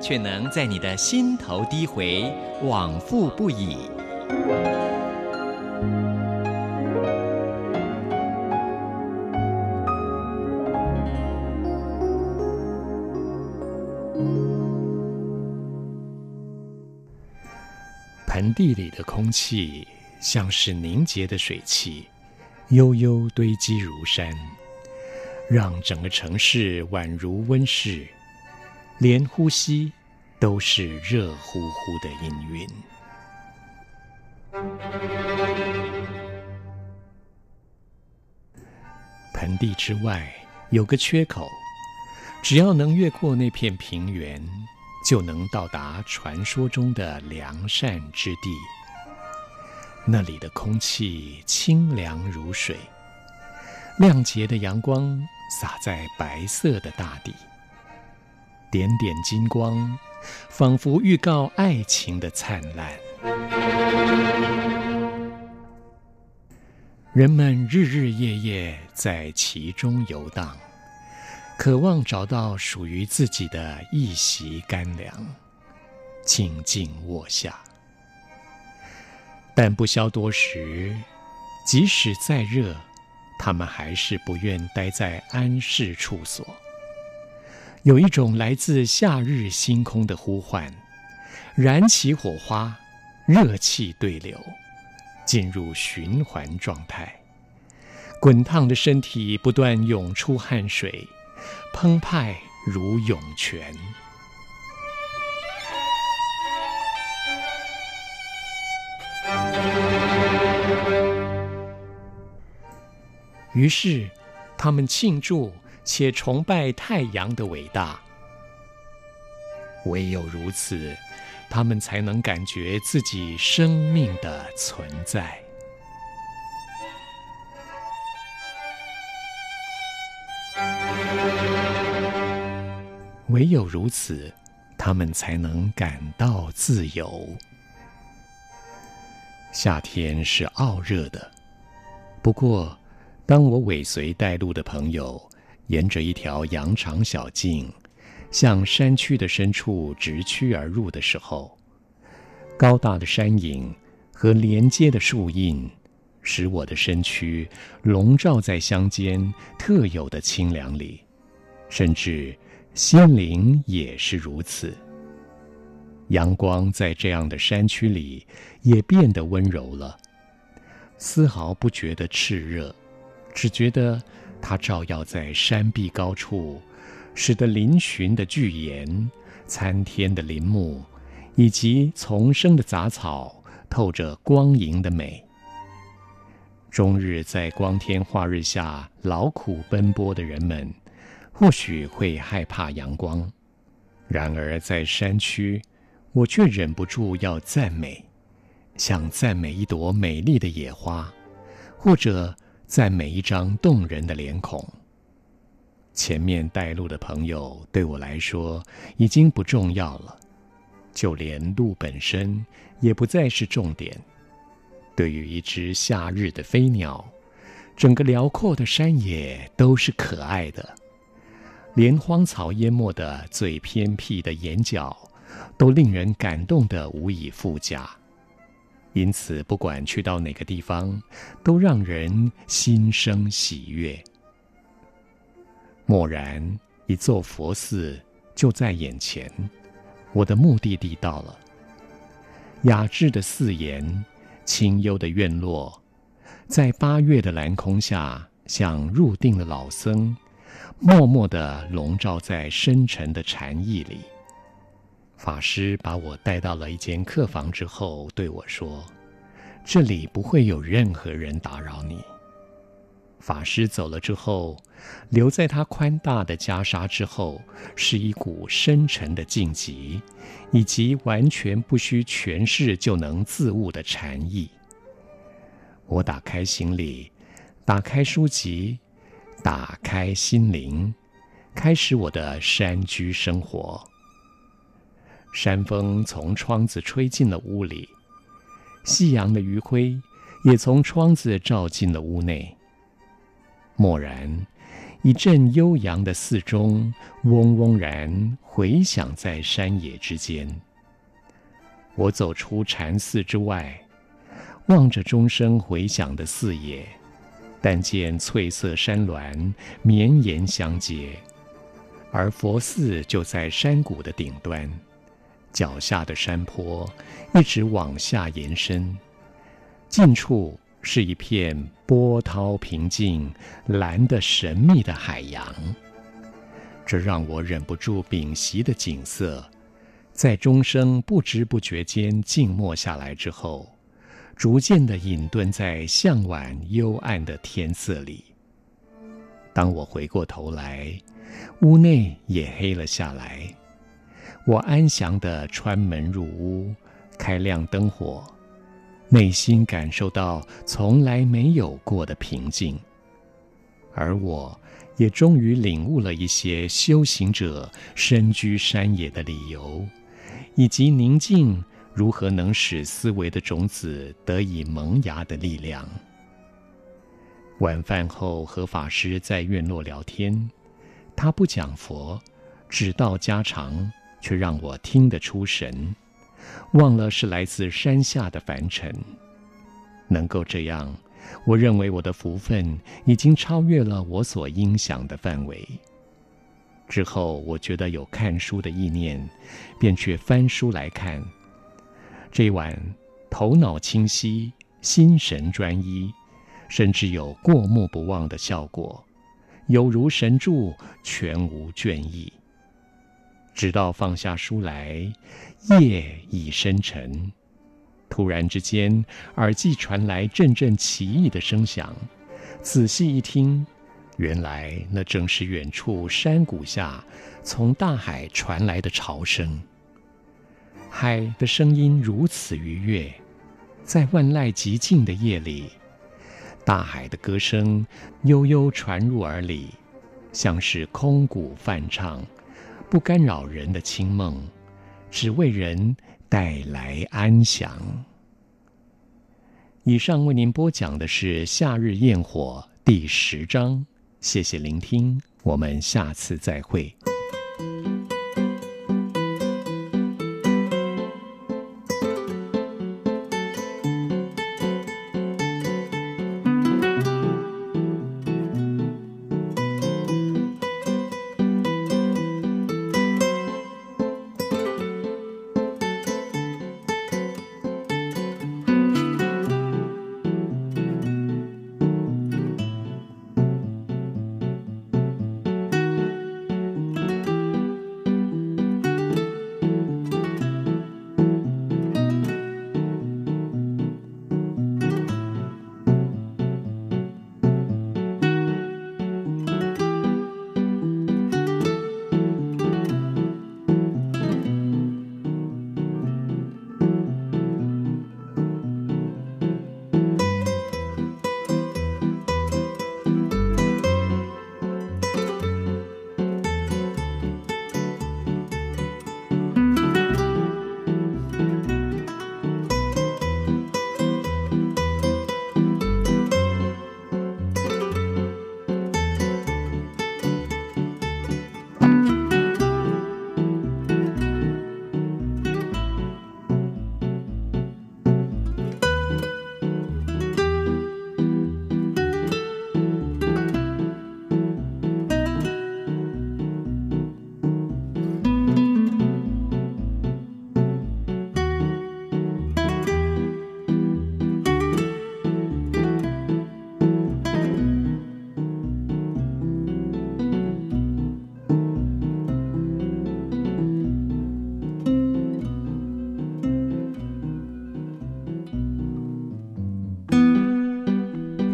却能在你的心头低回，往复不已。盆地里的空气像是凝结的水汽，悠悠堆积如山，让整个城市宛如温室，连呼吸都是热乎乎的氤氲。盆地之外有个缺口，只要能越过那片平原，就能到达传说中的良善之地。那里的空气清凉如水，亮洁的阳光洒在白色的大地，点点金光，仿佛预告爱情的灿烂。人们日日夜夜在其中游荡。渴望找到属于自己的一席干粮，静静卧下。但不消多时，即使再热，他们还是不愿待在安适处所。有一种来自夏日星空的呼唤，燃起火花，热气对流，进入循环状态。滚烫的身体不断涌出汗水。澎湃如涌泉。于是，他们庆祝且崇拜太阳的伟大。唯有如此，他们才能感觉自己生命的存在。唯有如此，他们才能感到自由。夏天是傲热的，不过，当我尾随带路的朋友，沿着一条羊肠小径，向山区的深处直趋而入的时候，高大的山影和连接的树荫，使我的身躯笼罩在乡间特有的清凉里，甚至。心灵也是如此。阳光在这样的山区里也变得温柔了，丝毫不觉得炽热，只觉得它照耀在山壁高处，使得嶙峋的巨岩、参天的林木以及丛生的杂草透着光莹的美。终日在光天化日下劳苦奔波的人们。或许会害怕阳光，然而在山区，我却忍不住要赞美，想赞美一朵美丽的野花，或者在每一张动人的脸孔。前面带路的朋友对我来说已经不重要了，就连路本身也不再是重点。对于一只夏日的飞鸟，整个辽阔的山野都是可爱的。连荒草淹没的最偏僻的岩角，都令人感动得无以复加。因此，不管去到哪个地方，都让人心生喜悦。蓦然，一座佛寺就在眼前，我的目的地到了。雅致的寺檐，清幽的院落，在八月的蓝空下，像入定的老僧。默默地笼罩在深沉的禅意里。法师把我带到了一间客房之后，对我说：“这里不会有任何人打扰你。”法师走了之后，留在他宽大的袈裟之后，是一股深沉的静寂，以及完全不需诠释就能自悟的禅意。我打开行李，打开书籍，打开心灵，开始我的山居生活。山风从窗子吹进了屋里，夕阳的余晖也从窗子照进了屋内。蓦然，一阵悠扬的寺钟嗡嗡然回响在山野之间。我走出禅寺之外，望着钟声回响的寺野，但见翠色山峦绵延相接，而佛寺就在山谷的顶端，脚下的山坡一直往下延伸，近处。是一片波涛平静、蓝的神秘的海洋，这让我忍不住屏息的景色，在钟声不知不觉间静默下来之后，逐渐的隐遁在向晚幽暗的天色里。当我回过头来，屋内也黑了下来。我安详的穿门入屋，开亮灯火。内心感受到从来没有过的平静，而我也终于领悟了一些修行者身居山野的理由，以及宁静如何能使思维的种子得以萌芽的力量。晚饭后和法师在院落聊天，他不讲佛，只道家常，却让我听得出神。忘了是来自山下的凡尘，能够这样，我认为我的福分已经超越了我所应想的范围。之后，我觉得有看书的意念，便去翻书来看。这一晚，头脑清晰，心神专一，甚至有过目不忘的效果，有如神助，全无倦意。直到放下书来，夜已深沉。突然之间，耳际传来阵阵奇异的声响。仔细一听，原来那正是远处山谷下从大海传来的潮声。海的声音如此愉悦，在万籁寂静的夜里，大海的歌声悠悠传入耳里，像是空谷梵唱。不干扰人的清梦，只为人带来安详。以上为您播讲的是《夏日焰火》第十章，谢谢聆听，我们下次再会。